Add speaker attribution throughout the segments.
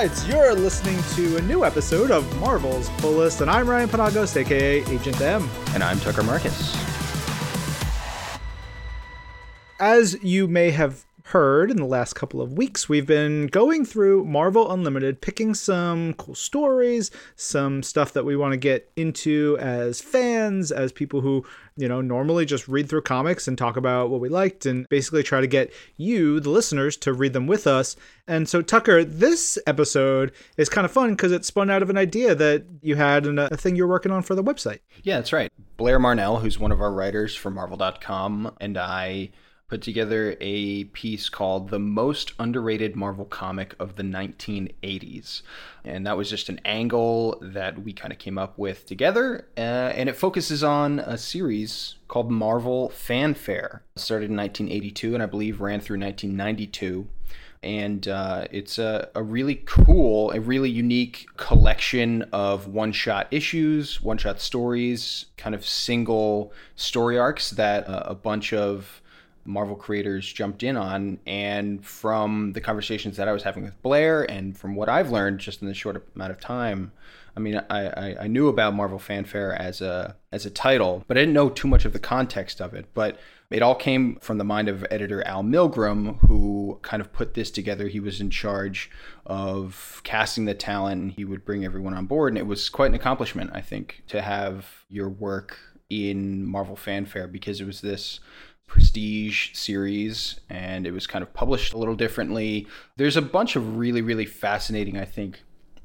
Speaker 1: you're listening to a new episode of Marvel's Pull List, and I'm Ryan Penagos, aka Agent M.
Speaker 2: And I'm Tucker Markus.
Speaker 1: As you may have heard in the last couple of weeks, we've been going through Marvel Unlimited, picking some cool stories, some stuff that we want to get into as fans, as people who, you know, normally just read through comics and talk about what we liked, and basically try to get you, the listeners, to read them with us. And so, Tucker, this episode is kind of fun because it spun out of an idea that you had and a thing you're working on for the website.
Speaker 2: Yeah, that's right. Blair Marnell, who's one of our writers for Marvel.com, and I put together a piece called The Most Underrated Marvel Comic of the 1980s. And that was just an angle that we kind of came up with together. Uh, and it focuses on a series called Marvel Fanfare. Started in 1982 and I believe ran through 1992 and uh, it's a, a really cool, a really unique collection of one shot issues, one shot stories, kind of single story arcs that uh, a bunch of Marvel creators jumped in on. And from the conversations that I was having with Blair and from what I've learned just in the short amount of time, I mean, I, I, I, knew about Marvel Fanfare as a as a title, but I didn't know too much of the context of it. But it all came from the mind of editor Al Milgrom, who kind of put this together. He was in charge of casting the talent, and he would bring everyone on board. And it was quite an accomplishment, I think, to have your work in Marvel Fanfare because it was this prestige series and it was kind of published a little differently. There's a bunch of really, really fascinating, I think,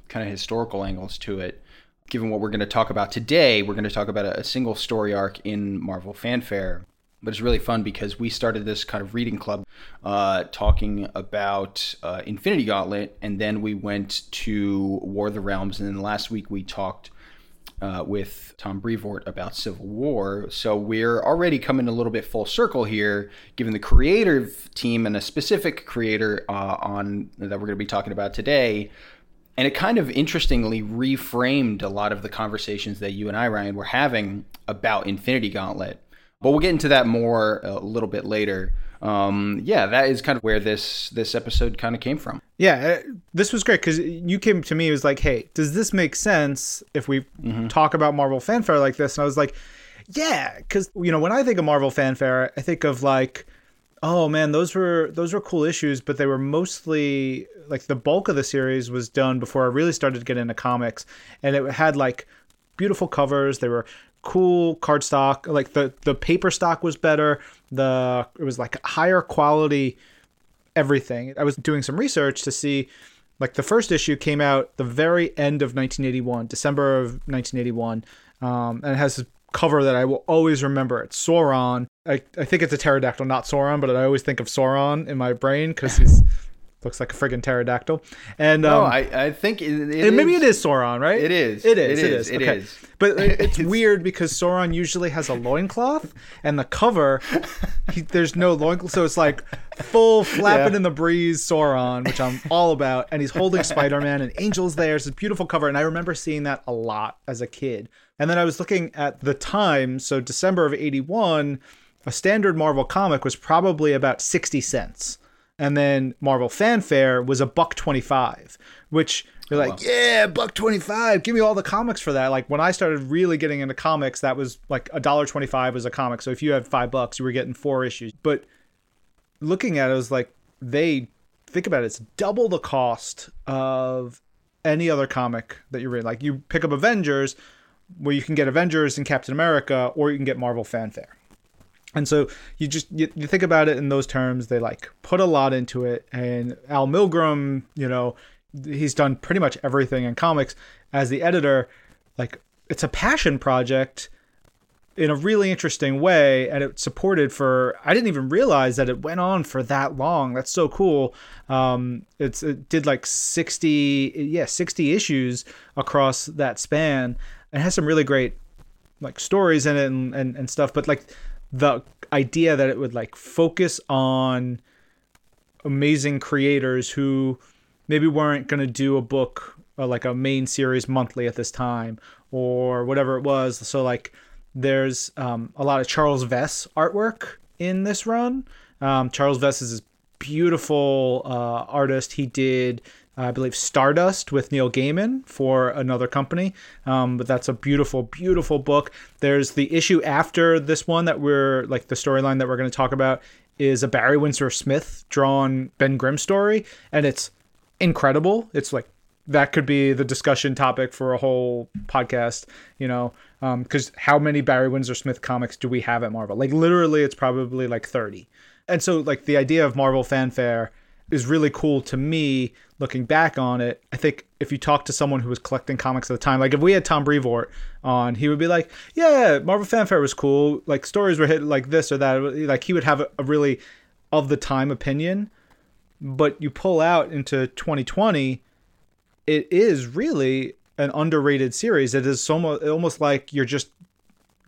Speaker 2: kind of historical angles to it. Given what we're going to talk about today, we're going to talk about a, single story arc in Marvel Fanfare. But it's really fun because we started this kind of reading club uh, talking about uh, Infinity Gauntlet, and then we went to War of the Realms, and then last week we talked uh, with Tom Brevoort about Civil War. So we're already coming a little bit full circle here, given the creative team and a specific creator uh, on that we're going to be talking about today. And it kind of interestingly reframed a lot of the conversations that you and I, Ryan, were having about Infinity Gauntlet. But we'll get into that more a little bit later um, yeah, that is kind of where this this episode kind of came from.
Speaker 1: Yeah, uh, this was great because you came to me. It was like, hey, does this make sense if we mm-hmm. talk about Marvel fanfare like this? And I was like, yeah, because you know when I think of Marvel fanfare, I think of like, oh man, those were those were cool issues, but they were mostly like the bulk of the series was done before I really started to get into comics, and it had like beautiful covers. They were cool cardstock. Like the the paper stock was better. The it was like higher quality everything. I was doing some research to see like the first issue came out the very end of 1981, December of 1981, um, and it has this cover that I will always remember. It's Sauron. I, I think it's a pterodactyl, not Sauron, but I always think of Sauron in my brain because he's looks like a friggin' pterodactyl. And um,
Speaker 2: no, I, I think it, it
Speaker 1: maybe is, it is Sauron, right?
Speaker 2: It is.
Speaker 1: It is. It is.
Speaker 2: It okay. is.
Speaker 1: But it's, weird because Sauron usually has a loincloth, and the cover, he, there's no loincloth, so it's like full flapping yeah. in the breeze Sauron, which I'm all about, and he's holding Spider-Man, and Angel's there. It's a beautiful cover, and I remember seeing that a lot as a kid. And then I was looking at the time, so December of '81, a standard Marvel comic was probably about sixty cents and then Marvel Fanfare was a buck 25, which you're like, wow. yeah, buck 25. Give me all the comics for that. Like when I started really getting into comics, that was like a dollar 25 was a comic. So if you had 5 bucks, you were getting 4 issues. But looking at it, it was like they think about it, it's double the cost of any other comic that you read. Like you pick up Avengers, where you can get Avengers and Captain America or you can get Marvel Fanfare and so you just you, you, think about it in those terms they like put a lot into it. And al Milgrom, you know he's done pretty much everything in comics as the editor. Like it's a passion project in a really interesting way and it supported for i didn't even realize that it went on for that long. That's so cool. Um it's it did like 60 yeah 60 issues across that span. And has some really great like stories in it and, and, and stuff but like the idea that it would like focus on amazing creators who maybe weren't going to do a book uh, like a main series monthly at this time or whatever it was. So like there's um, a lot of charles vess artwork in this run. Um, charles vess is this beautiful uh, artist. He did I believe Stardust with Neil Gaiman for another company. Um, but that's a beautiful, beautiful book. There's the issue after this one that we're like the storyline that we're going to talk about is a Barry Windsor Smith drawn Ben Grimm story, and it's incredible. It's like that could be the discussion topic for a whole podcast, you know, because um, how many Barry Windsor Smith comics do we have at Marvel? Like literally, it's probably like 30. And so, like, the idea of Marvel fanfare is really cool to me looking back on it. I think if you talk to someone who was collecting comics at the time, like if we had Tom Brevoort on, he would be like, Yeah, Marvel fanfare was cool. Like, stories were hit like this or that. Like, he would have a, really of the time opinion. But you pull out into 2020, it is really an underrated series. It is so almost like you're just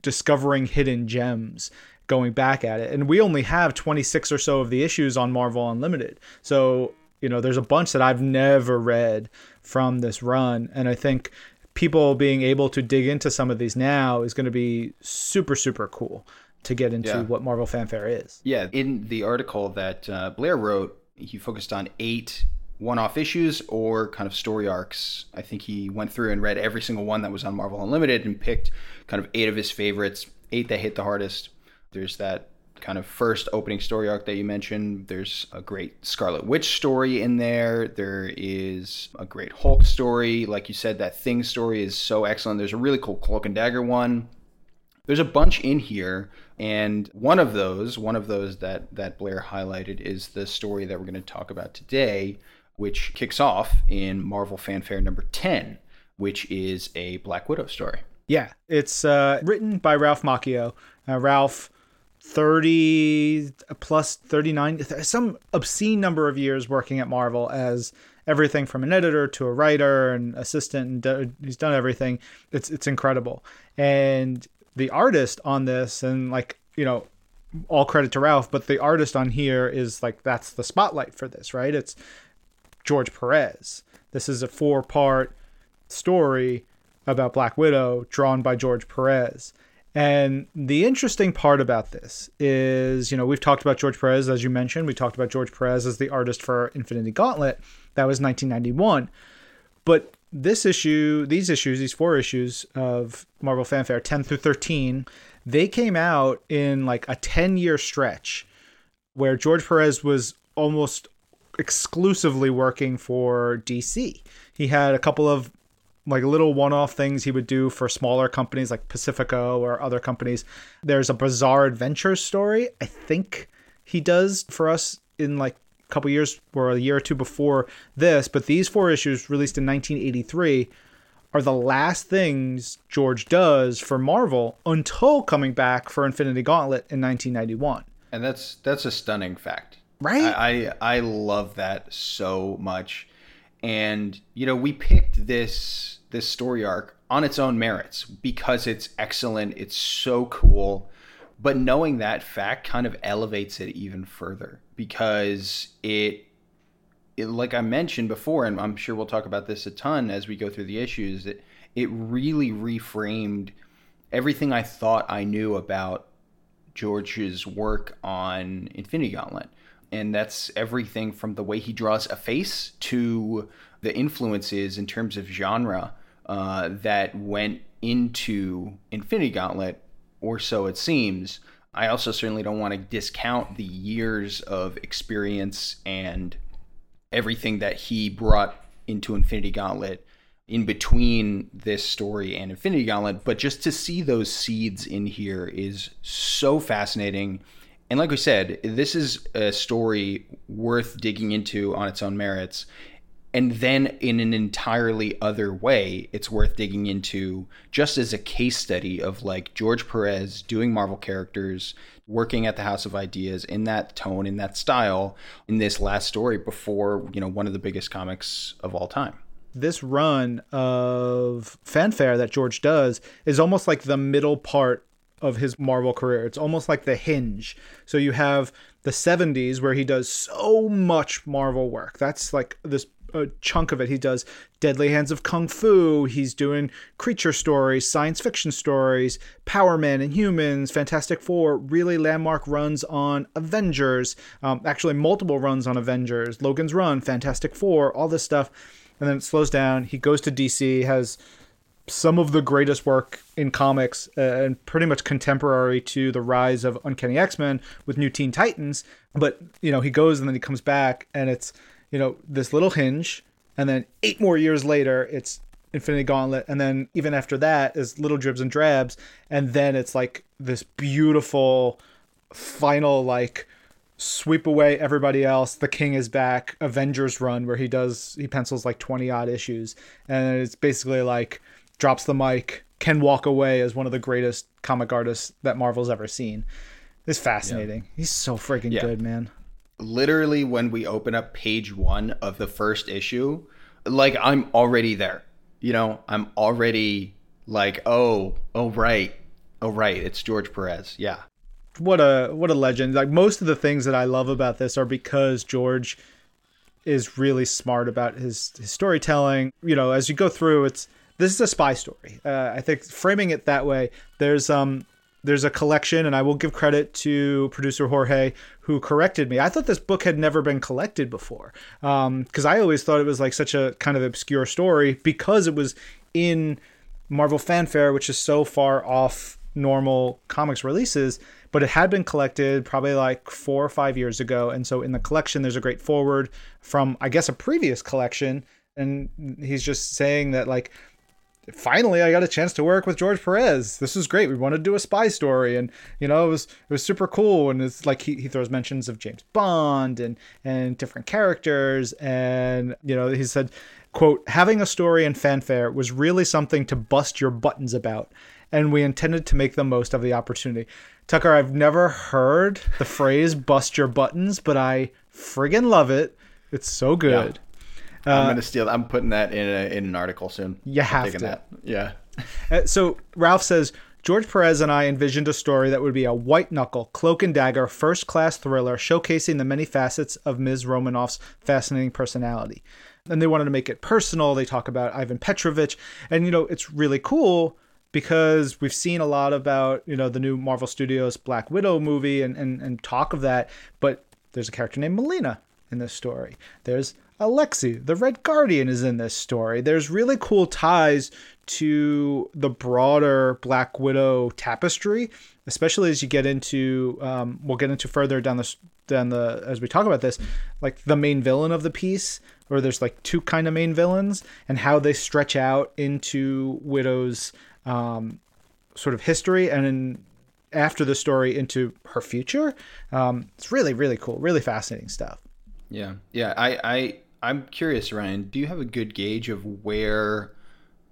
Speaker 1: discovering hidden gems going back at it. And we only have 26 or so of the issues on Marvel Unlimited. So, you know, there's a bunch that I've never read from this run. And I think people being able to dig into some of these now is going to be super, super cool to get into yeah. what Marvel fanfare is.
Speaker 2: Yeah. In the article that uh, Blair wrote, he focused on eight one off issues or kind of story arcs. I think he went through and read every single one that was on Marvel Unlimited and picked kind of eight of his favorites, eight that hit the hardest. There's that kind of first opening story arc that you mentioned. There's a great Scarlet Witch story in there. There is a great Hulk story. Like you said, that Thing story is so excellent. There's a really cool Cloak and Dagger one. There's a bunch in here, and one of those, one of those that that Blair highlighted is the story that we're going to talk about today, which kicks off in Marvel Fanfare number 10, which is a Black Widow story.
Speaker 1: Yeah, it's uh, written by Ralph Macchio. Uh, Ralph 30 plus 39 some obscene number of years working at marvel as everything from an editor to a writer and assistant and he's done everything. It's it's incredible. And the artist on this and like you know all credit to ralph but the artist on here is like that's the spotlight for this right? It's george perez. This is a four part story about black widow drawn by george perez and the interesting part about this is, you know, we've talked about George Perez, as you mentioned. We talked about George Perez as the artist for Infinity Gauntlet. That was 1991. But this issue, these issues, these four issues of Marvel Fanfare, 10 through 13, they came out in like a 10 year stretch where George Perez was almost exclusively working for DC. He had a couple of like little one-off things he would do for smaller companies like Pacifico or other companies. There's a bizarre adventure story I think he does for us in like a couple years or a year or two before this, but these four issues released in 1983 are the last things George does for Marvel until coming back for Infinity Gauntlet in 1991.
Speaker 2: And that's that's a stunning fact.
Speaker 1: Right?
Speaker 2: I I, I love that so much. And you know, we picked this this story arc on its own merits because it's excellent, it's so cool. But knowing that fact kind of elevates it even further because it, it like I mentioned before, and I'm sure we'll talk about this a ton as we go through the issues, it, it really reframed everything I thought I knew about George's work on Infinity Gauntlet. And that's everything from the way he draws a face to the influences in terms of genre uh, that went into Infinity Gauntlet, or so it seems. I also certainly don't want to discount the years of experience and everything that he brought into Infinity Gauntlet in between this story and Infinity Gauntlet, but just to see those seeds in here is so fascinating. And like we said, this is a story worth digging into on its own merits and then in an entirely other way it's worth digging into just as a case study of like george perez doing marvel characters working at the house of ideas in that tone in that style in this last story before you know one of the biggest comics of all time
Speaker 1: this run of fanfare that george does is almost like the middle part of his Marvel career. It's almost like the hinge. So you have the 70s where he does so much Marvel work. That's like this a chunk of it. He does Deadly Hands of Kung Fu. He's doing creature stories, science fiction stories, Power Man and Inhumans, Fantastic Four, really landmark runs on Avengers, um, actually, multiple runs on Avengers, Logan's Run, Fantastic Four, all this stuff. And then it slows down. He goes to DC, has some of the greatest work in comics uh, and pretty much contemporary to the rise of Uncanny X Men with New Teen Titans. But, you know, he goes and then he comes back and it's you know, this little hinge, and then eight more years later, it's Infinity Gauntlet, and then even after that is little dribs and drabs, and then it's like this beautiful final like sweep away everybody else. The King is back. Avengers run where he does he pencils like twenty odd issues, and it's basically like drops the mic, can walk away as one of the greatest comic artists that Marvel's ever seen. It's fascinating. Yeah. He's so freaking yeah. good, man
Speaker 2: literally when we open up page one of the first issue, like I'm already there. You know, I'm already like, oh, oh right, oh right, it's George Perez. Yeah.
Speaker 1: What a what a legend! Like most of the things that I love about this are because George is really smart about his, his storytelling. You know, as you go through, it's this is a spy story. Uh, I think framing it that way, there's um there's a collection, and I will give credit to producer Jorge who corrected me. I thought this book had never been collected before because um, I always thought it was like such a kind of obscure story because it was in Marvel Fanfare, which is so far off normal comics releases. But it had been collected probably like four or five years ago. And so in the collection, there's a great foreword from, I guess, a previous collection. And he's just saying that, like, finally I got a chance to work with George Perez. This was great. We wanted to do a spy story and you know it was it was super cool and it's like he, he throws mentions of James Bond and and different characters and you know he said quote having a story in fanfare was really something to bust your buttons about and we intended to make the most of the opportunity. Tucker, I've never heard the phrase bust your buttons, but I friggin' love it. It's so good.
Speaker 2: I'm uh, I'm gonna steal. I'm putting that in a, in an article soon.
Speaker 1: You have to.
Speaker 2: That. Yeah.
Speaker 1: Uh, so Ralph says George Perez and I envisioned a story that would be a white knuckle, cloak and dagger, first class thriller showcasing the many facets of Ms. Romanoff's fascinating personality. And they wanted to make it personal. They talk about Ivan Petrovich, and you know it's really cool because we've seen a lot about you know the new Marvel Studios Black Widow movie and and, and talk of that, but there's a character named Melina in this story. There's Alexei, the Red Guardian, is in this story. There's really cool ties to the broader Black Widow tapestry, especially as you get into. Um, we'll get into further down the down the as we talk about this, like the main villain of the piece, or there's like two kind of main villains, and how they stretch out into Widow's um, sort of history and in, after the story into her future. Um, it's really really cool, really fascinating stuff.
Speaker 2: Yeah, yeah. I I I'm curious, Ryan. Do you have a good gauge of where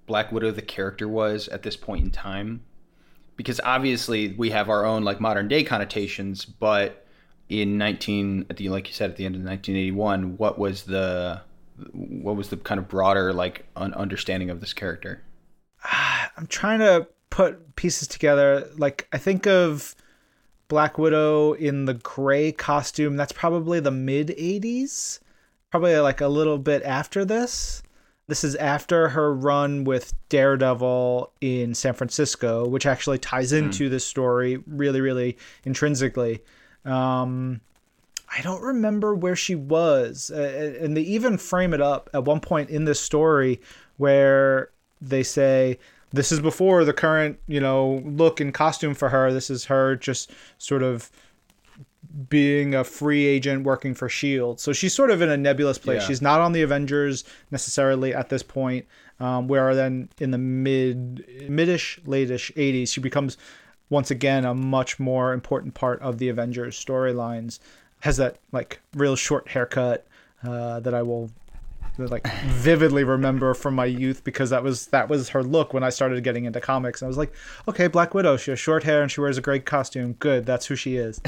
Speaker 2: Black Widow the character was at this point in time? Because obviously we have our own like modern day connotations, but in 19 at the like you said at the end of 1981, what was the what was the kind of broader like understanding of this character?
Speaker 1: I'm trying to put pieces together. Like I think of Black Widow in the gray costume. That's probably the mid 80s probably like a little bit after this. This is after her run with Daredevil in San Francisco, which actually ties hmm. into mm. this story really, really intrinsically. Um, I don't remember where she was. Uh, and they even frame it up at one point in this story where they say, this is before the current, you know, look and costume for her. This is her just sort of being a free agent working for Shield. So she's sort of in a nebulous place. Yeah. She's not on the Avengers necessarily at this point. Um, where then in the mid midish, lateish 80s, she becomes once again a much more important part of the Avengers storylines. Has that like real short haircut uh, that I will like vividly remember from my youth because that was that was her look when I started getting into comics. And I was like, okay, Black Widow. She has short hair and she wears a great costume. Good, that's who she is.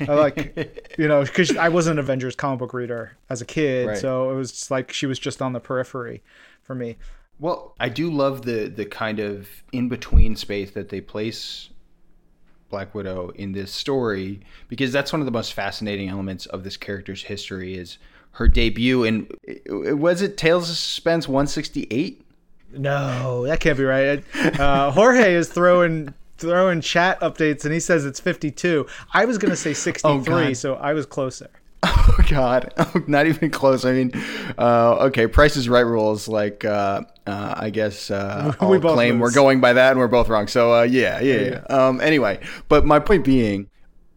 Speaker 1: I like, you know, because I was an Avengers comic book reader as a kid, right. so it was just like she was just on the periphery for me.
Speaker 2: Well, I do love the the kind of in between space that they place Black Widow in this story because that's one of the most fascinating elements of this character's history is her debut And was it Tales of Suspense 168?
Speaker 1: No, that can't be right. Uh, Jorge is throwing throwing chat updates and he says it's 52. I was going to say 63, oh, so I was closer.
Speaker 2: Oh God, oh, not even close. I mean, uh, okay, Price is Right rules. Like, uh, uh, I guess uh, we both claim lose. we're going by that, and we're both wrong. So uh, yeah, yeah, yeah. yeah. Um, anyway, but my point being,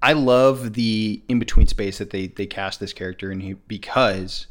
Speaker 2: I love the in between space that they they cast this character in because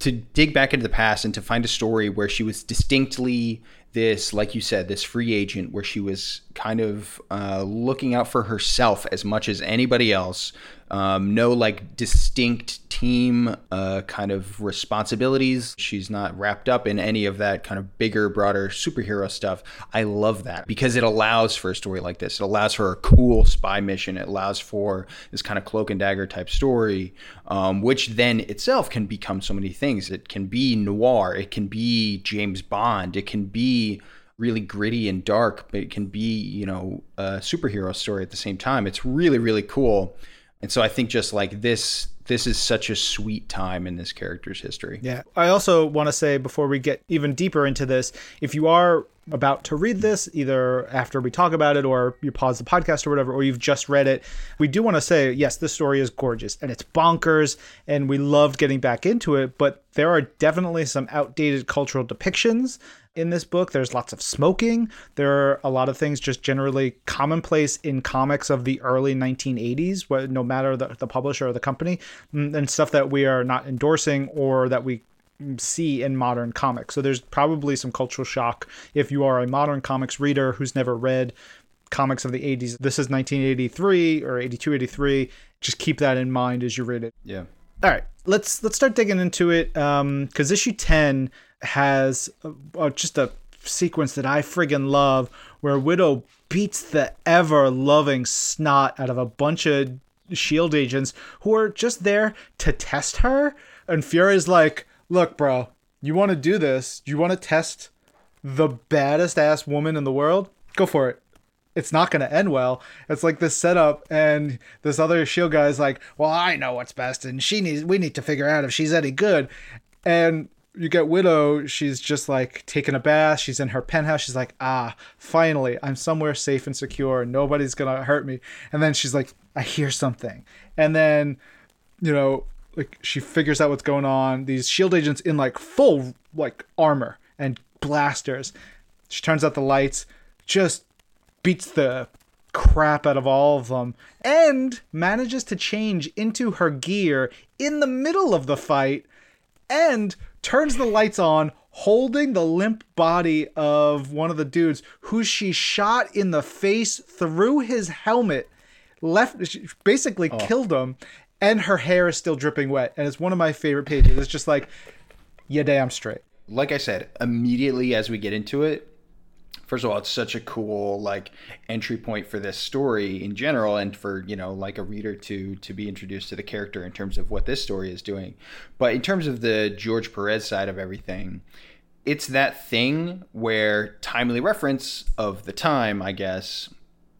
Speaker 2: to dig back into the past and to find a story where she was distinctly this, like you said, this free agent where she was kind of uh, looking out for herself as much as anybody else. Um, no like distinct team uh, kind of responsibilities. She's not wrapped up in any of that kind of bigger, broader superhero stuff. I love that because it allows for a story like this. It allows for a cool spy mission. It allows for this kind of cloak and dagger type story, um, which then itself can become so many things. It can be noir. It can be James Bond. It can be really gritty and dark, but it can be, you know, a superhero story at the same time. It's really, really cool. And so I think just like this this is such a sweet time in this character's history.
Speaker 1: Yeah. I also want to say before we get even deeper into this, if you are about to read this, either after we talk about it or you pause the podcast or whatever, or you've just read it, we do want to say, yes, this story is gorgeous and it's bonkers and we loved getting back into it, but there are definitely some outdated cultural depictions in this book. There's lots of smoking. There are a lot of things just generally commonplace in comics of the early 1980s, no matter the, the publisher or the company, and stuff that we are not endorsing or that we see in modern comics. So there's probably some cultural shock if you are a modern comics reader who's never read comics of the 80s. This is 1983 or 82 83. Just keep that in mind as you read it.
Speaker 2: Yeah.
Speaker 1: All right, let's let's start digging into it um cuz issue 10 has uh, just a sequence that I friggin' love where Widow beats the ever loving snot out of a bunch of shield agents who are just there to test her. And Fury's like, look, bro, you want to do this? You want to test the baddest ass woman in the world? Go for it. It's not going to end well. It's like this setup, and this other shield guy is like, "Well, I know what's best, and she needs. We need to figure out if she's any good." And you get Widow, she's just like taking a bath. She's in her penthouse. She's like, ah, finally, I'm somewhere safe and secure. Nobody's going to hurt me. And then she's like, I hear something. And then, you know, like she figures out what's going on. These shield agents in like full like armor and blasters. She turns out the lights, just beats the crap out of all of them, and manages to change into her gear in the middle of the fight and turns the lights on, holding the limp body of one of the dudes who she shot in the face through his helmet, left basically oh. killed him, and her hair is still dripping wet. And it's one of my favorite pages. It's just like, yeah, damn straight.
Speaker 2: Like I said, immediately as we get into it, first of all, it's such a cool like entry point for this story in general, and for you know like a reader to to be introduced to the character in terms of what this story is doing. But in terms of the George Perez side of everything, it's that thing where timely reference of the time, I guess,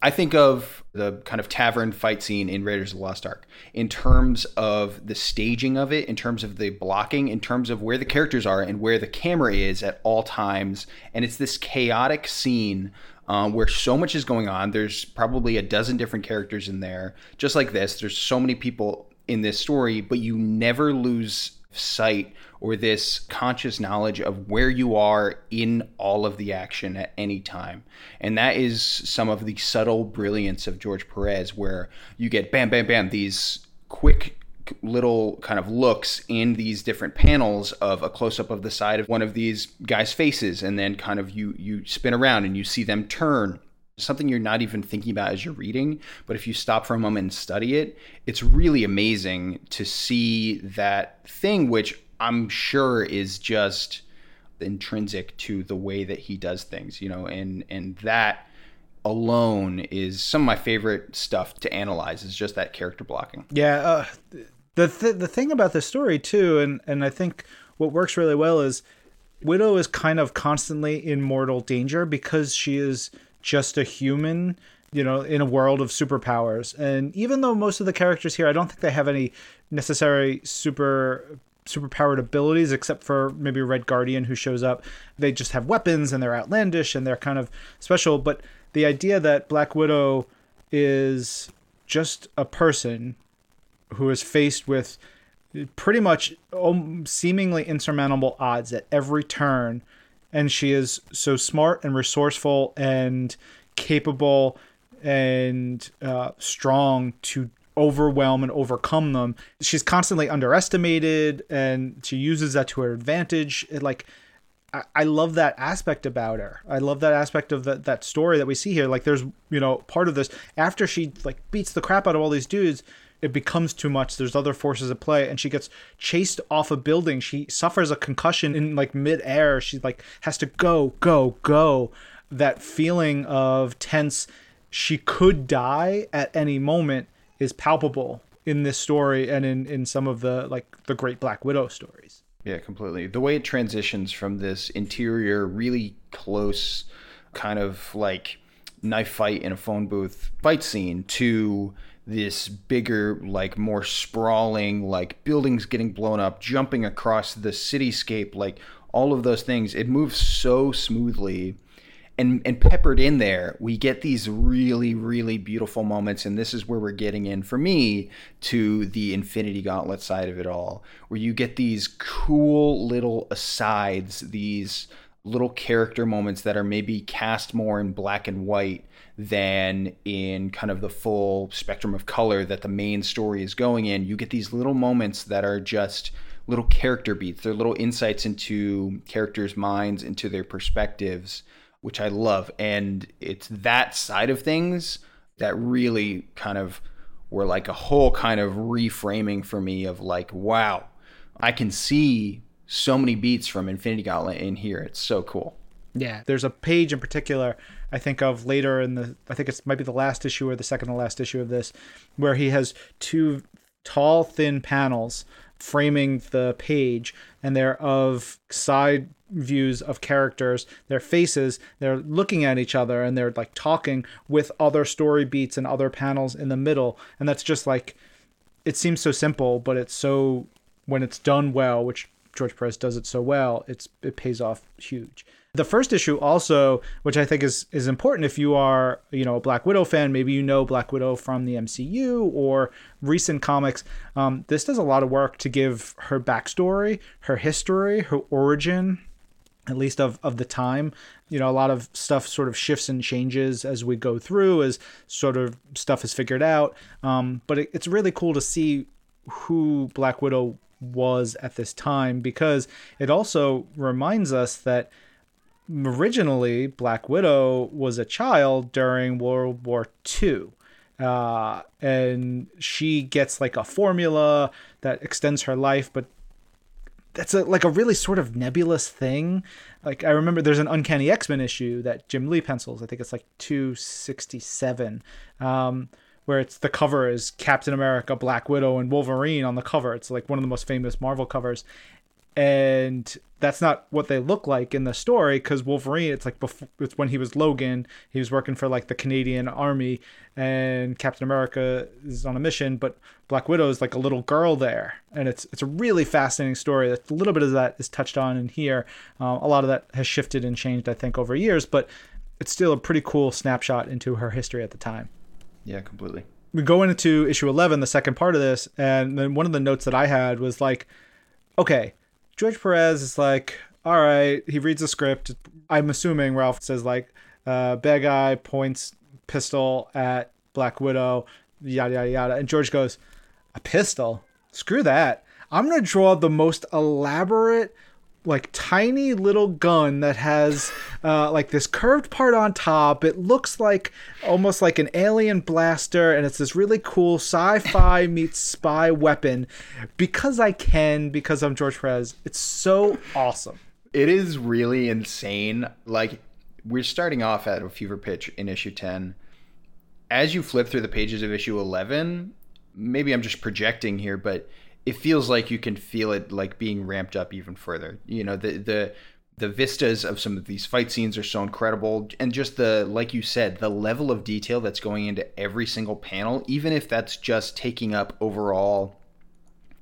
Speaker 2: I think of the kind of tavern fight scene in Raiders of the Lost Ark in terms of the staging of it, in terms of the blocking, in terms of where the characters are and where the camera is at all times. And it's this chaotic scene um, where so much is going on. There's probably a dozen different characters in there, just like this. There's so many people in this story, but you never lose sight or this conscious knowledge of where you are in all of the action at any time. And that is some of the subtle brilliance of George Perez, where you get bam, bam, bam, these quick little kind of looks in these different panels of a close up of the side of one of these guys' faces and then kind of you you spin around and you see them turn something you're not even thinking about as you're reading but if you stop for a moment and study it it's really amazing to see that thing which I'm sure is just intrinsic to the way that he does things, you know, and and that alone is some of my favorite stuff to analyze is just that character blocking.
Speaker 1: Yeah, uh, the th- the thing about the story too, and and I think what works really well is Widow is kind of constantly in mortal danger because she is just a human you know, in a world of superpowers. And even though most of the characters here, I don't think they have any necessary super superpowered abilities except for maybe Red Guardian who shows up. They just have weapons and they're outlandish and they're kind of special, but the idea that Black Widow is just a person who is faced with pretty much seemingly insurmountable odds at every turn and she is so smart and resourceful and capable and uh, strong to overwhelm and overcome them. She's constantly underestimated and she uses that to her advantage. It, like I, I love that aspect about her. I love that aspect of that that story that we see here. Like there's you know part of this after she like beats the crap out of all these dudes it becomes too much there's other forces at play and she gets chased off a building she suffers a concussion in like midair she like has to go go go that feeling of tense she could die at any moment is palpable in this story and in in some of the like the great black widow stories.
Speaker 2: Yeah completely. The way it transitions from this interior really close kind of like knife fight in a phone booth fight scene to this bigger like more sprawling like buildings getting blown up jumping across the cityscape like all of those things it moves so smoothly and and peppered in there we get these really really beautiful moments. And this is where we're getting in for me to the infinity gauntlet side of it all where you get these cool little asides these little character moments that are maybe cast more in black and white than in kind of the full spectrum of color that the main story is going in. You get these little moments that are just little character beats. They're little insights into characters minds into their perspectives which I love. And it's that side of things that really kind of were like a whole kind of reframing for me of like, wow, I can see so many beats from Infinity Gauntlet in here. It's so cool.
Speaker 1: Yeah, there's a page in particular I think of later in the I think it might be the last issue or the second to last issue of this, where he has two tall, thin panels framing the page, and they're of side views of characters, their faces, they're looking at each other and they're like talking with other story beats and other panels in the middle. And that's just like, it seems so simple, but it's so, when it's done well, which George Perez does it so well, it's it pays off huge. The first issue also, which I think is is important if you are, you know, a Black Widow fan, maybe you know Black Widow from the MCU or recent comics. Um, this does a lot of work to give her backstory, her history, her origin, at least of, of the time. You know, a lot of stuff sort of shifts and changes as we go through, as sort of stuff is figured out. Um, but it, it's really cool to see who Black Widow was at this time because it also reminds us that originally Black Widow was a child during World War II. Uh, and she gets like a formula that extends her life, but that's a like a really sort of nebulous thing. Like I remember there's an Uncanny X Men issue that Jim Lee pencils. I think it's like 267, um, where it's the cover is Captain America, Black Widow, and Wolverine on the cover. It's like one of the most famous Marvel covers, and that's not what they look like in the story because Wolverine it's like before it's when he was Logan he was working for like the Canadian army and Captain America is on a mission but Black Widow is like a little girl there and it's it's a really fascinating story. A little bit of that is touched on in here. Uh, a lot of that has shifted and changed I think over years but it's still a pretty cool snapshot into her history at the time.
Speaker 2: Yeah completely.
Speaker 1: We go into issue 11 the second part of this and then one of the notes that I had was like okay George Perez is like, all right, he reads the script. I'm assuming Ralph says like, uh, bad guy points pistol at Black Widow, yada yada yada, and George goes, a pistol? Screw that. I'm gonna draw the most elaborate like tiny little gun that has uh, like this curved part on top. It looks like almost like an alien blaster, and it's this really cool sci-fi meets spy weapon. Because I can, because I'm George Perez, it's so awesome.
Speaker 2: It is really insane. Like we're starting off at a fever pitch in issue ten. As you flip through the pages of issue eleven, maybe I'm just projecting here, but it feels like you can feel it like being ramped up even further. You know, the the the vistas of some of these fight scenes are so incredible and just the like you said the level of detail that's going into every single panel even if that's just taking up overall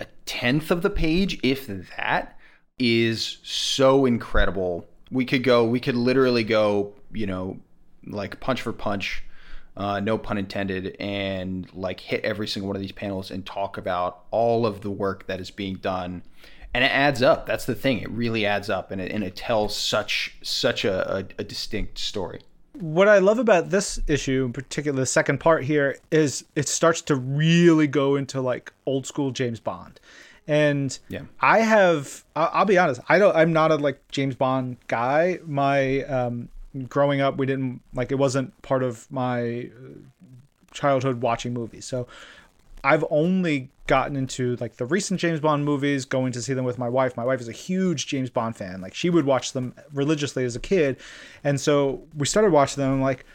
Speaker 2: a tenth of the page if that is so incredible we could go we could literally go you know like punch for punch uh, no pun intended and like hit every single one of these panels and talk about all of the work that is being done and it adds up. That's the thing; it really adds up, and it and it tells such such a, a, a distinct story.
Speaker 1: What I love about this issue, in particular, the second part here, is it starts to really go into like old school James Bond. And
Speaker 2: yeah.
Speaker 1: I have, I'll, I'll be honest, I don't, I'm not a like James Bond guy. My um, growing up, we didn't like it wasn't part of my uh, childhood watching movies. So I've only gotten into like the recent James Bond movies, going to see them with my wife. My wife is a huge James Bond fan. Like she would watch them religiously as a kid. And so we started watching them like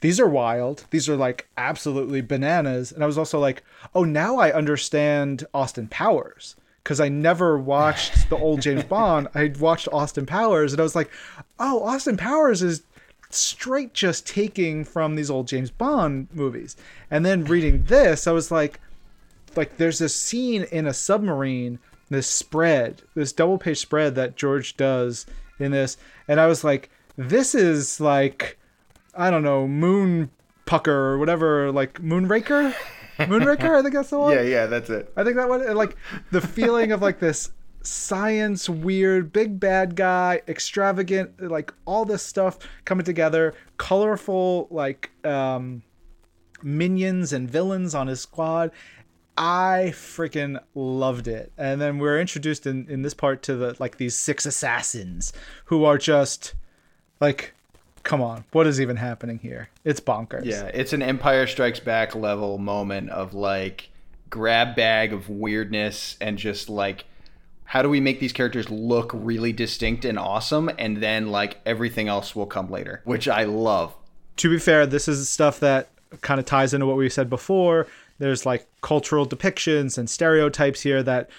Speaker 1: these are wild. These are like absolutely bananas. And I was also like, "Oh, now I understand Austin Powers." Cuz I never watched the old James Bond. I watched Austin Powers and I was like, "Oh, Austin Powers is straight just taking from these old James Bond movies." And then reading this, I was like, like there's this scene in a submarine this spread this double page spread that george does in this and i was like this is like i don't know moon pucker or whatever like moonraker moonraker i think that's the one?
Speaker 2: Yeah yeah that's it.
Speaker 1: I think that one like the feeling of like this science weird big bad guy extravagant like all this stuff coming together colorful like um minions and villains on his squad. I freaking loved it. And then we're introduced in, in this part to the like these six assassins who are just like come on, what is even happening here? It's bonkers.
Speaker 2: Yeah, it's an Empire Strikes Back level moment of like grab bag of weirdness and just like how do we make these characters look really distinct and awesome and then like everything else will come later, which I love.
Speaker 1: To be fair, this is stuff that kind of ties into what we said before there's like cultural depictions and stereotypes here that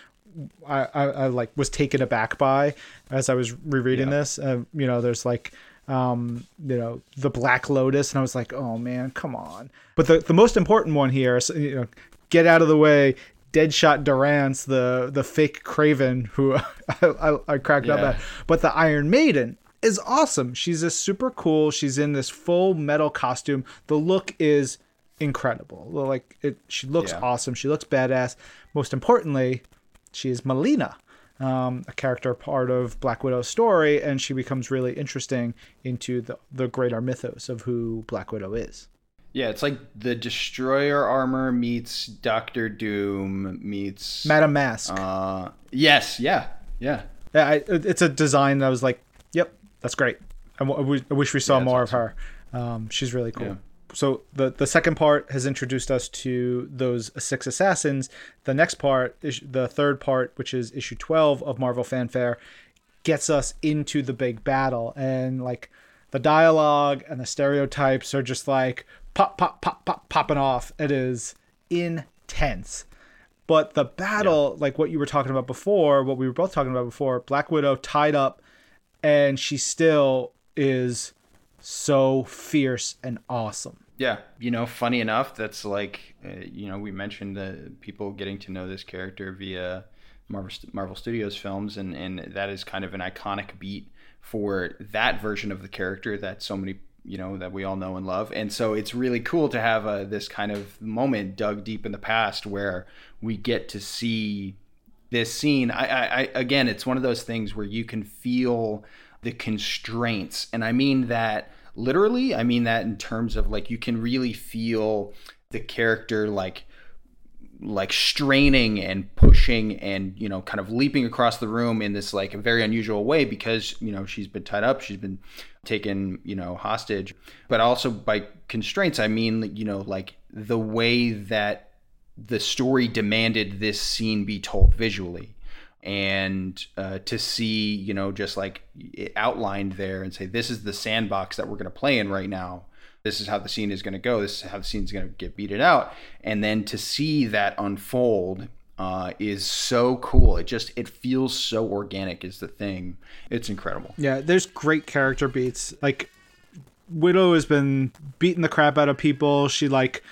Speaker 1: I, I, I like was taken aback by as I was rereading yeah. this. Uh, you know, there's like um, you know, the Black Lotus, and I was like, oh man, come on. But the the most important one here is you know, get out of the way. Deadshot Durance, the the fake Kraven, who I, I, I cracked yeah. up at. But the Iron Maiden is awesome. She's a super cool. She's in this full metal costume. The look is incredible. Like it, she looks yeah. awesome. She looks badass. Most importantly, she is Melina, um, a character part of Black Widow's story, and she becomes really interesting into the the greater mythos of who Black Widow is.
Speaker 2: Yeah, it's like the Destroyer armor meets Doctor Doom meets
Speaker 1: Madame Masque.
Speaker 2: Uh, yes, yeah, yeah.
Speaker 1: Yeah, I, it's a design that I was like, yep, that's great. I, w- I wish we saw yeah, more awesome. of her. Um, she's really cool. Yeah so the the second part has introduced us to those six assassins. The next part, is the third part, which is issue twelve of Marvel Fanfare, gets us into the big battle, and like the dialogue and the stereotypes are just like pop pop pop pop popping off. It is intense. But the battle, yeah. like what you were talking about before, what we were both talking about before, Black Widow tied up, and she still is so fierce and awesome.
Speaker 2: Yeah, you know, funny enough, that's like, uh, you know, we mentioned the people getting to know this character via Marvel Marvel Studios films, and and that is kind of an iconic beat for that version of the character that so many you know that we all know and love. And so it's really cool to have a, this kind of moment dug deep in the past where we get to see this scene. I, I, I again it's one of those things where you can feel the constraints. And I mean that literally, I mean that in terms of like you can really feel the character like like straining and pushing and you know kind of leaping across the room in this like a very unusual way because you know she's been tied up she's been taken you know hostage but also by constraints i mean you know like the way that the story demanded this scene be told visually and uh, to see you know just like outlined there and say this is the sandbox that we're going to play in right now this is how the scene is going to go this is how the scene is going to get beaten out and then to see that unfold uh, is so cool. It just it feels so organic. Is the thing. It's incredible.
Speaker 1: Yeah, there's great character beats. Like Widow has been beating the crap out of people. She like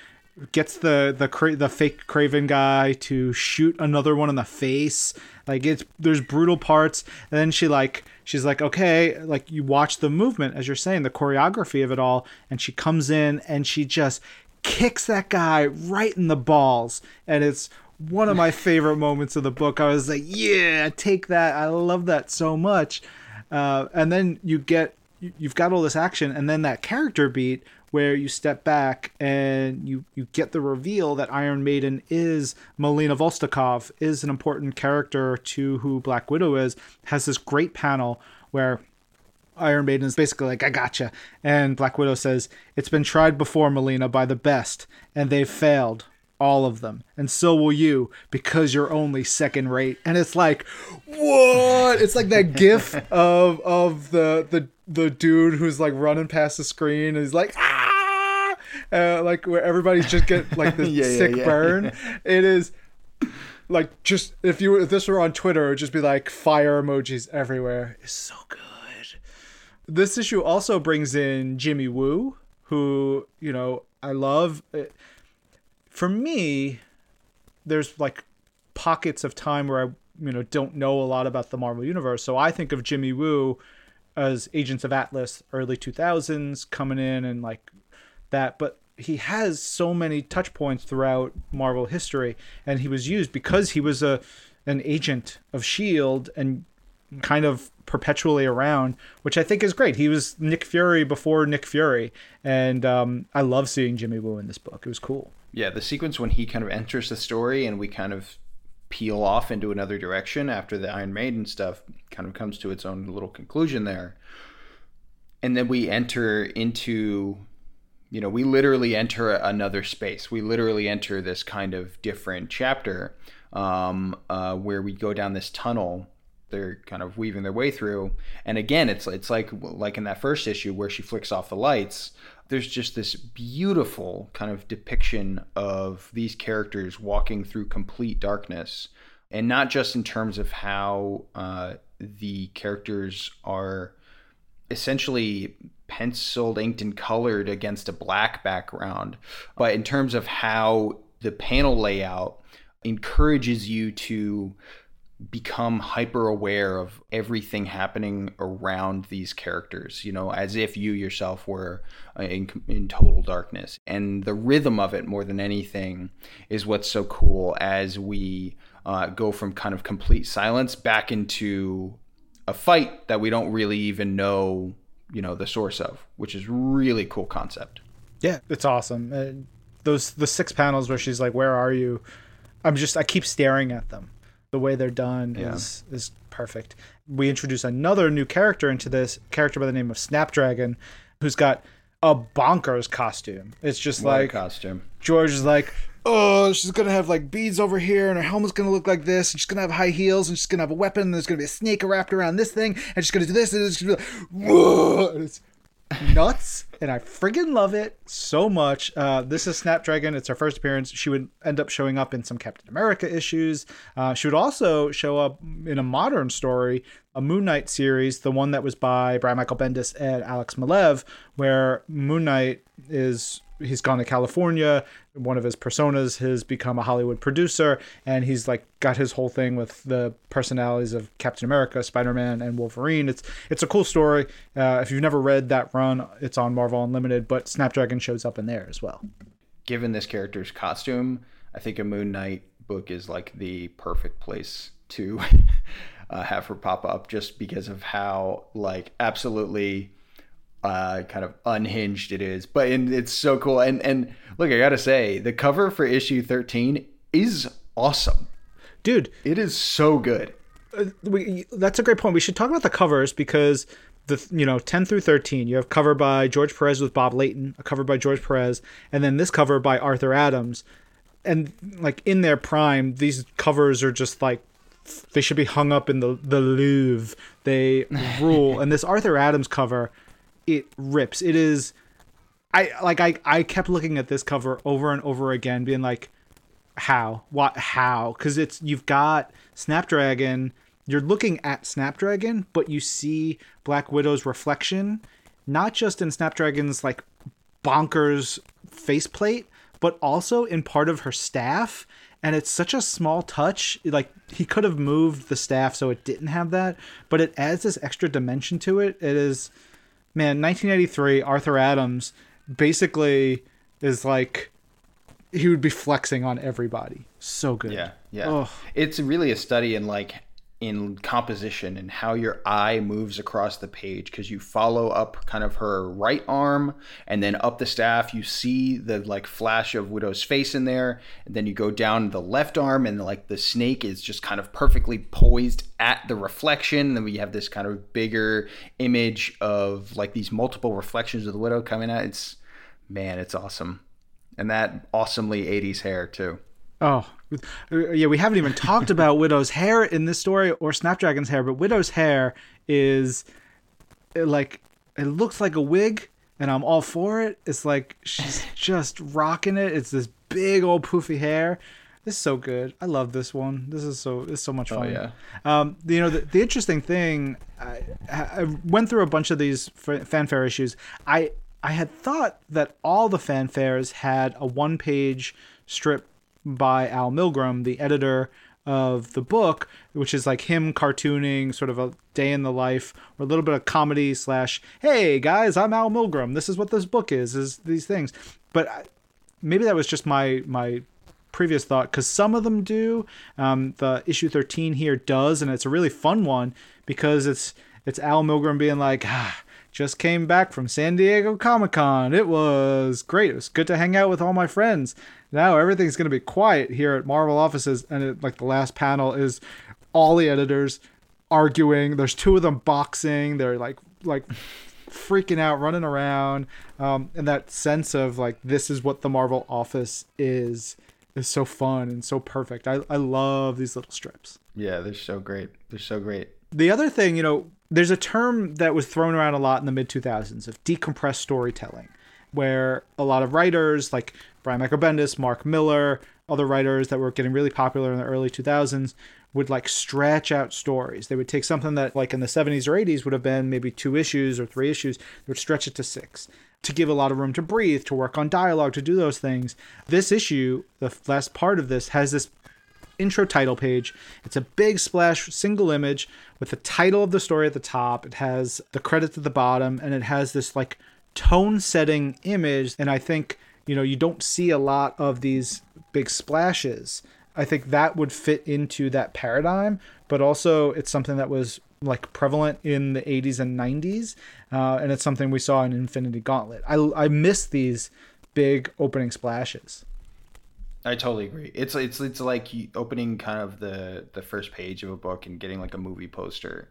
Speaker 1: gets the the the fake Kraven guy to shoot another one in the face. Like it's there's brutal parts. And then she like she's like okay, like you watch the movement as you're saying the choreography of it all, and she comes in and she just kicks that guy right in the balls, and it's one of my favorite moments of the book. I was like, yeah, take that. I love that so much. Uh, and then you get you've got all this action, and then that character beat where you step back and you you get the reveal that Iron Maiden is Melina Vostokoff, is an important character to who Black Widow is. Has this great panel where Iron Maiden is basically like, I gotcha. And Black Widow says, It's been tried before, Melina, by the best, and they've failed. All of them. And so will you, because you're only second rate. And it's like, what? It's like that gif of of the the the dude who's like running past the screen and he's like, ah uh, like where everybody's just get like this
Speaker 2: Yeah,
Speaker 1: sick
Speaker 2: yeah.
Speaker 1: burn. It is like just if you if this were on Twitter, it would just be like fire emojis everywhere. It's so good. This issue also brings in Jimmy Woo, who you know I love. It- For me, there's like pockets of time where I you know don't know a lot about the Marvel universe, so I think of Jimmy Woo as Agents of Atlas, early 2000s, coming in and like that. But he has so many touch points throughout Marvel history, and he was used because he was a an agent of Shield and kind of perpetually around, which I think is great. He was Nick Fury before Nick Fury, and um, I love seeing Jimmy Woo in this book. It was cool.
Speaker 2: Yeah, the sequence when he kind of enters the story and we kind of peel off into another direction after the Iron Maiden stuff kind of comes to its own little conclusion there. And then we enter into, you know, we literally enter another space. We literally enter this kind of different chapter um, uh, where we go down this tunnel. They're kind of weaving their way through, and again, it's it's like like in that first issue where she flicks off the lights there's just this beautiful kind of depiction of these characters walking through complete darkness and not just in terms of how uh, the characters are essentially penciled inked and colored against a black background but in terms of how the panel layout encourages you to become hyper aware of everything happening around these characters, you know, as if you yourself were uh, in, in total darkness. And the rhythm of it, more than anything, is what's so cool as we uh, go from kind of complete silence back into a fight that we don't really even know, you know, the source of, which is really cool concept.
Speaker 1: Yeah, it's awesome. Uh, those the six panels where she's like, "Where are you?" I'm just I keep staring at them. The way they're done
Speaker 2: Yeah.
Speaker 1: is is perfect. We introduce another new character into this character by the name of Snapdragon, who's got a bonkers costume. It's just
Speaker 2: What a
Speaker 1: like
Speaker 2: costume.
Speaker 1: George is like, oh, she's gonna have like beads over here, and her helmet's gonna look like this, and she's gonna have high heels, and she's gonna have a weapon, and there's gonna be a snake wrapped around this thing, and she's gonna do this, and it's gonna be like, whoa, and it's nuts, and I friggin' love it so much. Uh, this is Snapdragon. It's her first appearance. She would end up showing up in some Captain America issues. Uh, she would also show up in a modern story, a Moon Knight series, the one that was by Brian Michael Bendis and Alex Maleev, where Moon Knight is he's gone to California. One of his personas has become a Hollywood producer, and he's like got his whole thing with the personalities of Captain America, Spider Man, and Wolverine. It's it's a cool story. Uh, if you've never read that run, it's on Marvel Unlimited, but Snapdragon shows up in there as well.
Speaker 2: given this character's costume, I think a Moon Knight book is like the perfect place to uh, have her pop up just because of how like absolutely uh, kind of unhinged it is. But and it's so cool. And and look, I gotta say, the cover for issue thirteen is awesome.
Speaker 1: Dude,
Speaker 2: It is so good.
Speaker 1: we, that's a great point. We should talk about the covers because the you know 10 through 13 you have cover by George Perez with Bob Layton, a cover by George Perez, and then this cover by Arthur Adams. And like in their prime, these covers are just like they should be hung up in the the Louvre. They rule. and this Arthur Adams cover, it rips. It is I like I I kept looking at this cover over and over again being like how? What how? Because it's you've got snapdragon you're looking at snapdragon but you see black widow's reflection not just in snapdragon's like bonkers faceplate but also in part of her staff and it's such a small touch like he could have moved the staff so it didn't have that but it adds this extra dimension to it. It is man 1983 arthur adams basically is like he would be flexing on everybody so good
Speaker 2: Yeah, yeah.
Speaker 1: Ugh.
Speaker 2: It's really a study in like in composition and how your eye moves across the page because you follow up kind of her right arm and then up the staff you see the like flash of widow's face in there and then you go down the left arm and like the snake is just kind of perfectly poised at the reflection and then we have this kind of bigger image of like these multiple reflections of the widow coming out. It's man it's awesome. And that awesomely 80s hair too
Speaker 1: Oh, yeah. We haven't even talked about Widow's hair in this story or Snapdragon's hair, but Widow's hair is uh, like it looks like a wig, and I'm all for it. It's like she's just rocking it. It's this big old poofy hair. This is so good. I love this one. This is so it's so much fun.
Speaker 2: yeah.
Speaker 1: Um, you know the, the interesting thing, I, I went through a bunch of these fanfare issues. I I had thought that all the fanfares had a one page strip by Al Milgrom, the editor of the book, which is like him cartooning sort of a day in the life or a little bit of comedy slash, hey guys, I'm Al Milgrom. This is what this book is, is these things. But maybe that was just my my previous thought because some of them do. Um, the issue 13 here does, and it's a really fun one because it's it's Al Milgrom being like, ah, just came back from San Diego Comic Con. It was great. It was good to hang out with all my friends. Now everything's going to be quiet here at Marvel offices, and it, like the last panel is all the editors arguing. There's two of them boxing. They're like like freaking out, running around, um, and that sense of like this is what the Marvel office is is so fun and so perfect. I I love these little strips.
Speaker 2: Yeah, they're so great. They're so great.
Speaker 1: The other thing, you know, there's a term that was thrown around a lot in the mid 2000s of decompressed storytelling, where a lot of writers like Brian Michael Bendis, Mark Millar, other writers that were getting really popular in the early 2000s would like stretch out stories. They would take something that like in the 70s or 80s would have been maybe two issues or three issues, they would stretch it to six to give a lot of room to breathe, to work on dialogue, to do those things. This issue, the last part of this, has this intro title page. It's a big splash single image with the title of the story at the top. It has the credits at the bottom, and it has this like tone setting image. And I think, you know, you don't see a lot of these big splashes. I think that would fit into that paradigm, but also it's something that was like prevalent in the 80s and 90s, uh, and it's something we saw in Infinity Gauntlet. I, I miss these big opening splashes.
Speaker 2: I totally agree. It's it's it's like opening kind of the the first page of a book and getting like a movie poster,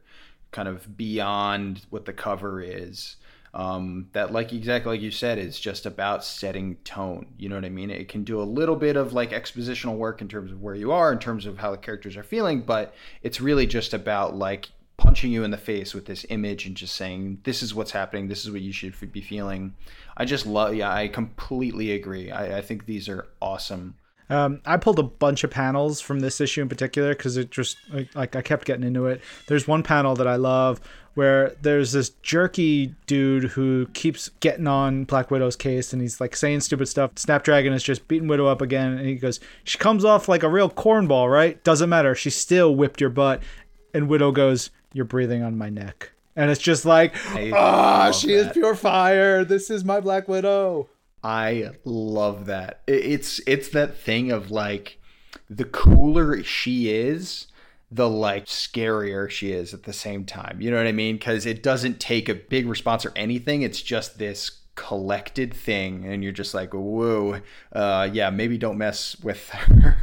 Speaker 2: kind of beyond what the cover is. Um, that like exactly like you said is just about setting tone. You know what I mean? It can do a little bit of like expositional work in terms of where you are, in terms of how the characters are feeling, but it's really just about like punching you in the face with this image and just saying this is what's happening this is what you should be feeling i just love yeah i completely agree i, I think these are awesome
Speaker 1: Um, I pulled a bunch of panels from this issue in particular because it just like, like I kept getting into it. There's one panel that I love where there's this jerky dude who keeps getting on Black Widow's case and he's like saying stupid stuff. Snapdragon is just beating Widow up again and he goes, "She comes off like a real cornball, right? Doesn't matter. She still whipped your butt." And Widow goes, "You're breathing on my neck." And it's just like, ah,
Speaker 2: love
Speaker 1: she is pure fire. This is my Black Widow.
Speaker 2: I love that. It's it's that thing of like the cooler she is, the like scarier she is at the same time. You know what I mean? Cuz it doesn't take a big response or anything. It's just this collected thing and you're just like, "Whoa. Uh yeah, maybe don't mess with her."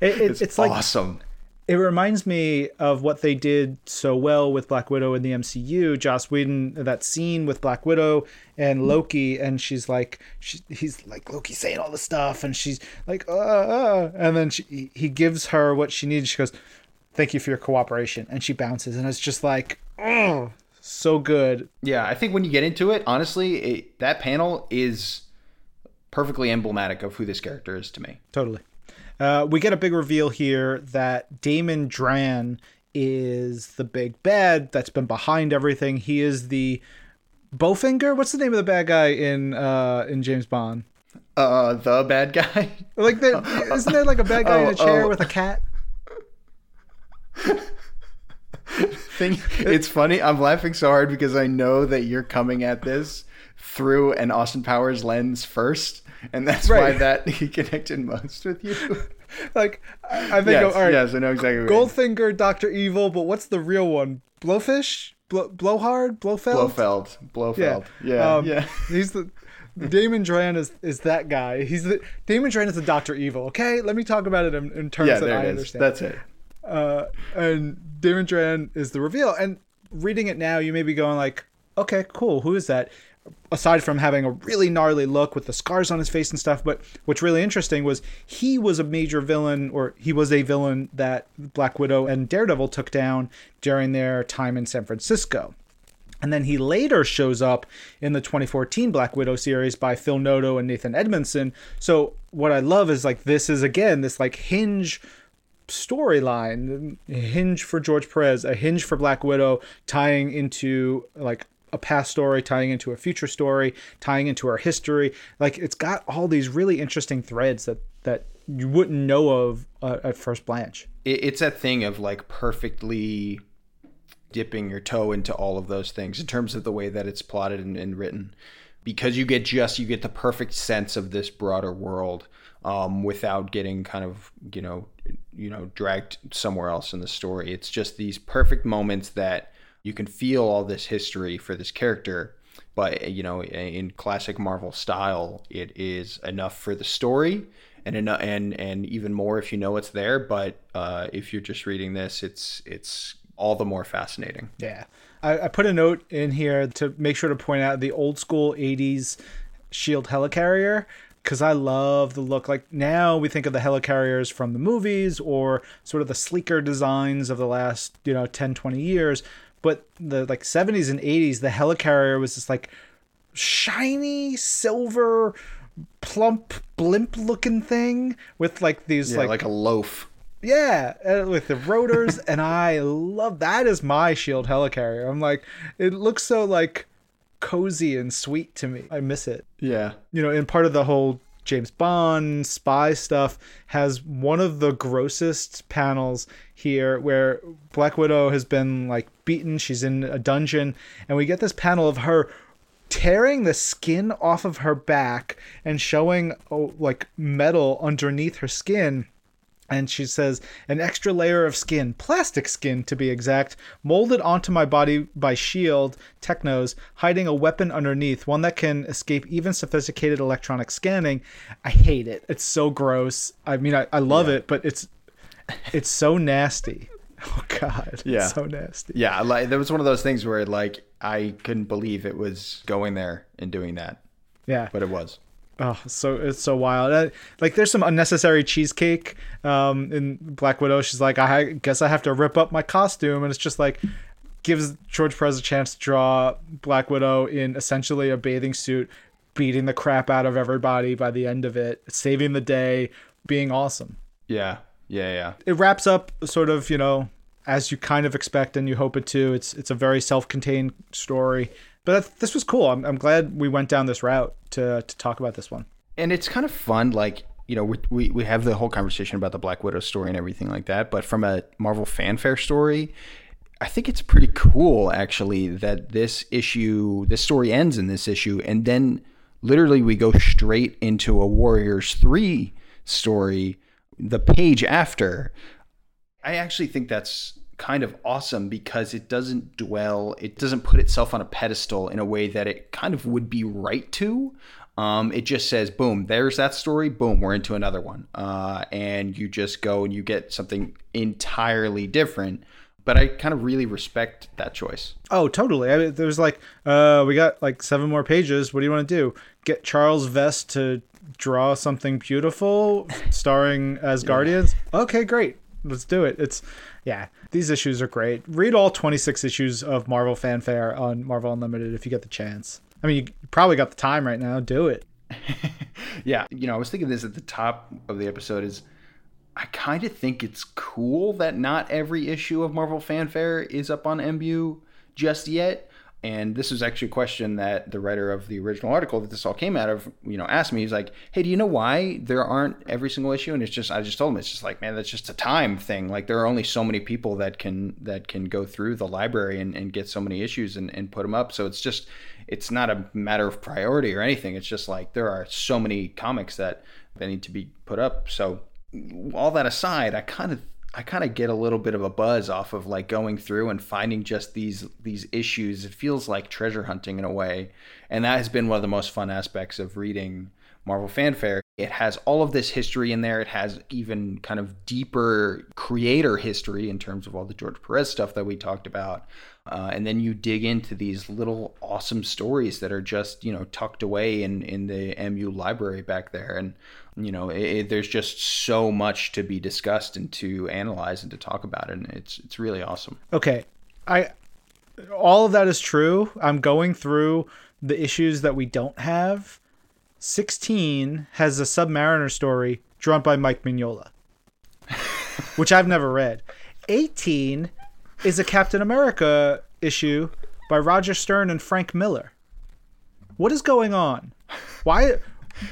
Speaker 1: It, it,
Speaker 2: it's,
Speaker 1: it's like
Speaker 2: awesome.
Speaker 1: It reminds me of what they did so well with Black Widow in the MCU. Joss Whedon, that scene with Black Widow and Loki, and she's like, she, he's like Loki saying all this stuff, and she's like, uh, uh, and then she, he gives her what she needs. She goes, "Thank you for your cooperation," and she bounces, and it's just like, oh, so good.
Speaker 2: Yeah, I think when you get into it, honestly, it, that panel is perfectly emblematic of who this character is to me.
Speaker 1: Totally. Uh, we get a big reveal here that Damon Dran is the big bad that's been behind everything. He is the Bowfinger. What's the name of the bad guy in uh, in James Bond?
Speaker 2: Uh, the bad guy.
Speaker 1: Like, there, isn't there like a bad guy in a
Speaker 2: Oh,
Speaker 1: chair
Speaker 2: oh.
Speaker 1: with a cat?
Speaker 2: thing. It's funny. I'm laughing so hard because I know that you're coming at this through an Austin Powers lens first, and that's why that he connected most with you.
Speaker 1: Like, I I think,
Speaker 2: yes,
Speaker 1: all right,
Speaker 2: yes, I know exactly. What you mean.
Speaker 1: Goldfinger, Doctor Evil, but what's the real one? Blowfish, Blow, Blowhard, Blowfeld.
Speaker 2: Blofeld, Blofeld. Yeah,
Speaker 1: um,
Speaker 2: yeah.
Speaker 1: He's the Damon Dran is is that guy. He's the Damon Dran is the Doctor Evil. Okay, let me talk about it in, in terms
Speaker 2: Yeah,
Speaker 1: that I understand.
Speaker 2: That's it.
Speaker 1: uh, and Damon Dran is the reveal. And reading it now, you may be going like, okay, cool. Who is that? Aside from having a really gnarly look with the scars on his face and stuff, but what's really interesting was he was a major villain, or he was a villain that Black Widow and Daredevil took down during their time in San Francisco. And then he later shows up in the 2014 Black Widow series by Phil Noto and Nathan Edmondson. So what I love is like this is again this like hinge storyline, hinge for George Perez, a hinge for Black Widow, tying into like a past story, tying into a future story, tying into our history. Like it's got all these really interesting threads that that you wouldn't know of uh, at first blanch.
Speaker 2: it's that thing of like perfectly dipping your toe into all of those things in terms of the way that it's plotted and, and written because you get just you get the perfect sense of this broader world um, without getting kind of you know you know dragged somewhere else in the story it's just these perfect moments that you can feel all this history for this character but you know in classic marvel style it is enough for the story and eno- and and even more if you know it's there but uh, if you're just reading this it's it's all the more fascinating
Speaker 1: Yeah. I, I put a note in here to make sure to point out the old school 80s Shield helicarrier because I love the look. Like now we think of the helicarriers from the movies or sort of the sleeker designs of the last, you know, 10, 20 years. But the like 70s and 80s, the helicarrier was this like shiny silver plump blimp looking thing with like these
Speaker 2: yeah,
Speaker 1: like
Speaker 2: like, a loaf
Speaker 1: yeah, uh, with the rotors, and I love that is my shield helicarrier. I'm like, it looks so like cozy and sweet to me. I miss it.
Speaker 2: yeah
Speaker 1: You know, and part of the whole James Bond spy stuff has one of the grossest panels here where Black Widow has been like beaten. She's in a dungeon, and we get this panel of her tearing the skin off of her back and showing oh, like metal underneath her skin and she says an extra layer of skin plastic skin to be exact molded onto my body by shield technos hiding a weapon underneath one that can escape even sophisticated electronic scanning. I hate it. It's so gross. I mean i, I love it but it's it's so nasty. Oh god.
Speaker 2: Yeah.
Speaker 1: so nasty.
Speaker 2: Yeah like there was one of those things where like i couldn't believe it was going there and doing that.
Speaker 1: Yeah.
Speaker 2: But it was
Speaker 1: Oh, so it's so wild. Uh, like, there's some unnecessary cheesecake um, in Black Widow. She's like, I guess I have to rip up my costume, and it's just like gives George Perez a chance to draw Black Widow in essentially a bathing suit, beating the crap out of everybody by the end of it, saving the day, being awesome.
Speaker 2: yeah yeah yeah
Speaker 1: It wraps up sort of, you know, as you kind of expect and you hope it to. It's it's a very self-contained story, but this was cool. I'm, I'm glad we went down this route to to talk about this one.
Speaker 2: and it's kind of fun like you know we, we we have the whole conversation about the black widow story and everything like that but from a marvel fanfare story i think it's pretty cool actually that this issue this story ends in this issue and then literally we go straight into a warriors 3 story the page after I actually think that's kind of awesome because it doesn't dwell, it doesn't put itself on a pedestal in a way that it kind of would be right to. Um, it just says, boom, there's that story, boom, we're into another one. Uh, and you just go and you get something entirely different. But I kind of really respect that choice.
Speaker 1: Oh, totally. I mean, there's like, uh, we got like seven more pages. What do you want to do? Get Charles Vess to draw something beautiful, starring Asgardians? Okay, great. Let's do it. It's, yeah, these issues are great. Read all 26 issues of Marvel Fanfare on Marvel Unlimited if you get the chance. I mean, you probably got the time right now. Do it.
Speaker 2: yeah, you know, I was thinking this at the top of the episode is I kind of think it's cool that not every issue of Marvel Fanfare is up on MU just yet. And this was actually a question that the writer of the original article that this all came out of, you know, asked me. He's like, "Hey, do you know why there aren't every single issue?" And it's just, I just told him, it's just like, man, that's just a time thing. Like there are only so many people that can that can go through the library and, and get so many issues and, and put them up. So it's just, it's not a matter of priority or anything. It's just like there are so many comics that that need to be put up. So all that aside, I kind of I kind of get a little bit of a buzz off of like going through and finding just these these issues. It feels like treasure hunting in a way, and that has been one of the most fun aspects of reading Marvel Fanfare. It has all of this history in there. It has even kind of deeper creator history in terms of all the George Perez stuff that we talked about. Uh, and then you dig into these little awesome stories that are just you know tucked away in in the MU library back there, and you know it, it, there's just so much to be discussed and to analyze and to talk about, and it's it's really awesome.
Speaker 1: Okay, I all of that is true. I'm going through the issues that we don't have. 16 has a Submariner story drawn by Mike Mignola, which I've never read. 18 is a Captain America issue by Roger Stern and Frank Miller. What is going on? Why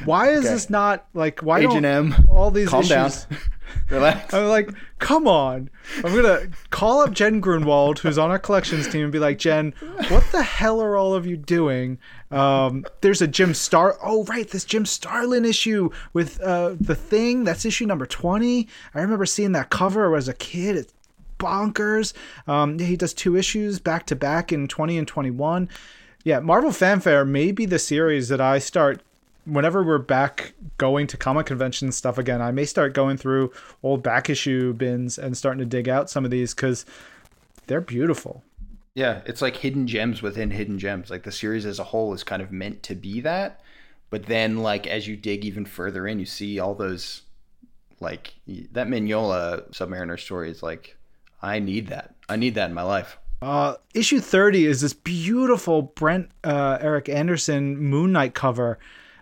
Speaker 1: why is okay. this not like why
Speaker 2: Agent
Speaker 1: don't all these
Speaker 2: calm
Speaker 1: issues
Speaker 2: down. Relax.
Speaker 1: I'm like, come on. I'm gonna call up Jen Grunwald, who's on our collections team, and be like, Jen, what the hell are all of you doing? Um, there's a Jim Star. Oh, right, this Jim Starlin issue with uh, the thing. That's issue number twenty. I remember seeing that cover as a kid. It's bonkers. Um, he does two issues back to back in twenty and twenty one. Yeah, Marvel Fanfare may be the series that I start whenever we're back going to comic convention stuff again, I may start going through old back issue bins and starting to dig out some of these because they're beautiful.
Speaker 2: Yeah, it's like hidden gems within hidden gems. Like the series as a whole is kind of meant to be that. But then, like, as you dig even further in, you see all those, like, that Mignola Submariner story is like, I need that. I need that in my life.
Speaker 1: Uh, issue 30 is this beautiful Brent uh, Eric Anderson Moon Knight cover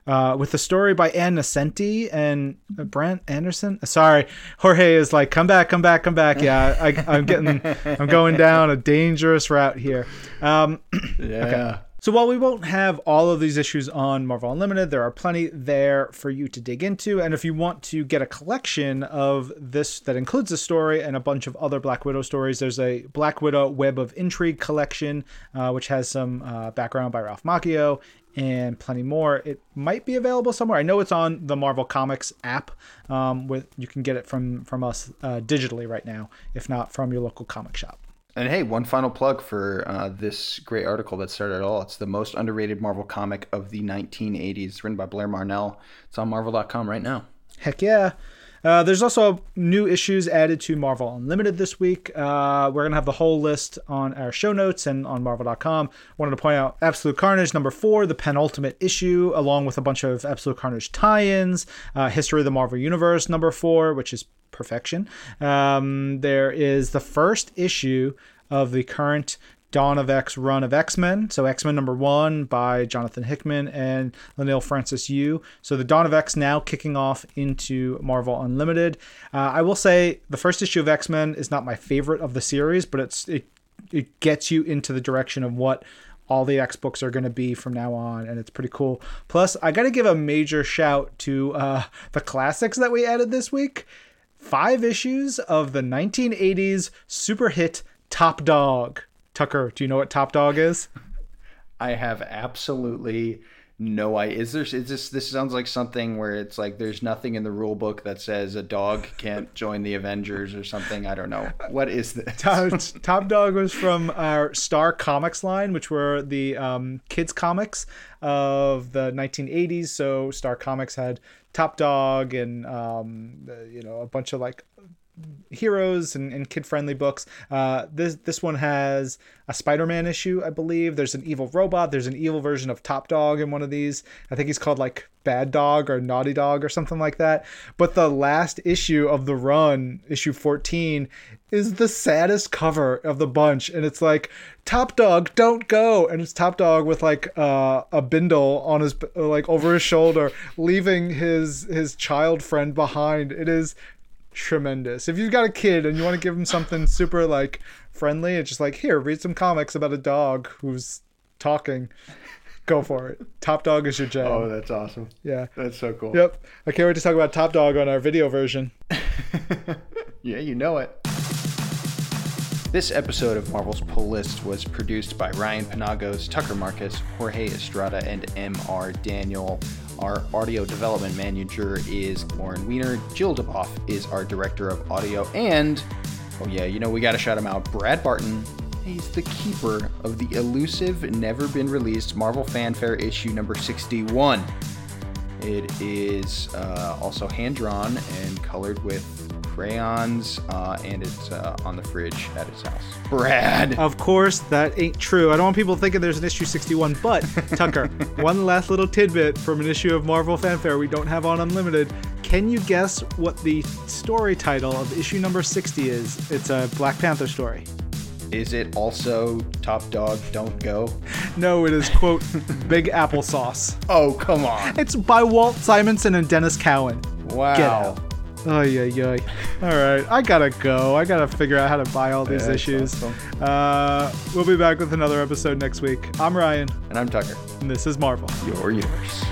Speaker 1: uh, with the story by Ann Nocenti and uh, Brent Anderson. Sorry, Jorge is like, come back, come back, come back. Yeah, I, am getting, I'm going down a dangerous route here. Um,
Speaker 2: yeah. Okay.
Speaker 1: So while we won't have all of these issues on Marvel Unlimited, there are plenty there for you to dig into. And if you want to get a collection of this that includes the story and a bunch of other Black Widow stories, there's a Black Widow Web of Intrigue collection, uh, which has some uh, background by Ralph Macchio and plenty more. It might be available somewhere. I know it's on the Marvel Comics app. Um, with you can get it from from us uh, digitally right now, if not from your local comic shop.
Speaker 2: And hey, one final plug for uh, this great article that started it all. It's the most underrated Marvel comic of the 1980s, written by Blair Marnell. It's on Marvel.com right now.
Speaker 1: Heck yeah. Uh, there's also new issues added to Marvel Unlimited this week. Uh, we're going to have the whole list on our show notes and on Marvel.com. Wanted to point out Absolute Carnage number four, the penultimate issue, along with a bunch of Absolute Carnage tie ins. Uh, History of the Marvel Universe number four, which is perfection. Um, there is the first issue of the current Dawn of X run of X Men. So X Men number one by Jonathan Hickman and Leinil Francis Yu. So the Dawn of X now kicking off into Marvel Unlimited. Uh, I will say the first issue of X Men is not my favorite of the series, but it's it it gets you into the direction of what all the X books are going to be from now on, and it's pretty cool. Plus, I got to give a major shout to uh, the classics that we added this week. Five issues of the 1980s super hit Top Dog. Tucker, do you know what Top Dog is?
Speaker 2: I have absolutely no idea. Is there? Is this? This sounds like something where it's like there's nothing in the rule book that says a dog can't join the Avengers or something. I don't know. What is this?
Speaker 1: Top, Top Dog was from our Star Comics line, which were the um, kids comics of the 1980s. So Star Comics had Top Dog and um, you know a bunch of like heroes and, and kid friendly books. Uh, this this one has a Spider Man issue, I believe. There's an evil robot. There's an evil version of Top Dog in one of these. I think he's called like Bad Dog or Naughty Dog or something like that. But the last issue of the run, issue 14, is the saddest cover of the bunch, and it's like Top Dog, don't go, and it's Top Dog with like uh, a bindle on his like over his shoulder, leaving his his child friend behind. It is tremendous. If you've got a kid and you want to give them something super like friendly, it's just like here, read some comics about a dog who's talking. Go for it. Top Dog is your jam.
Speaker 2: Oh, that's awesome.
Speaker 1: yeah.
Speaker 2: That's so cool.
Speaker 1: Yep. I can't wait to talk about Top Dog on our video version.
Speaker 2: yeah, you know it. This episode of Marvel's Pull List was produced by Ryan Penagos, Tucker Markus, Jorge Estrada, and M.R. Daniel. Our audio development manager is Lauren Weiner. Jill Duboff is our director of audio. And, oh yeah, you know, we got to shout him out. Brad Barton, he's the keeper of the elusive, never been released Marvel Fanfare issue number 61. It is uh, also hand drawn and colored with crayons, uh, and it's uh, on the fridge at his house. Brad!
Speaker 1: Of course, that ain't true. I don't want people thinking there's an issue 61, but Tucker, one last little tidbit from an issue of Marvel Fanfare we don't have on Unlimited. Can you guess what the story title of issue number 60 is? It's a Black Panther story.
Speaker 2: Is it also Top Dog Don't Go?
Speaker 1: No, it is, quote, Big Applesauce.
Speaker 2: Oh, come on.
Speaker 1: It's by Walt Simonson and Denys Cowan.
Speaker 2: Wow.
Speaker 1: Oh yeah, yeah. All right, I gotta go. I gotta figure out how to buy all these
Speaker 2: Yeah,
Speaker 1: issues.
Speaker 2: awesome.
Speaker 1: Uh, we'll be back with another episode next week. I'm Ryan,
Speaker 2: And I'm Tucker.
Speaker 1: and this is Marvel.
Speaker 2: Your universe.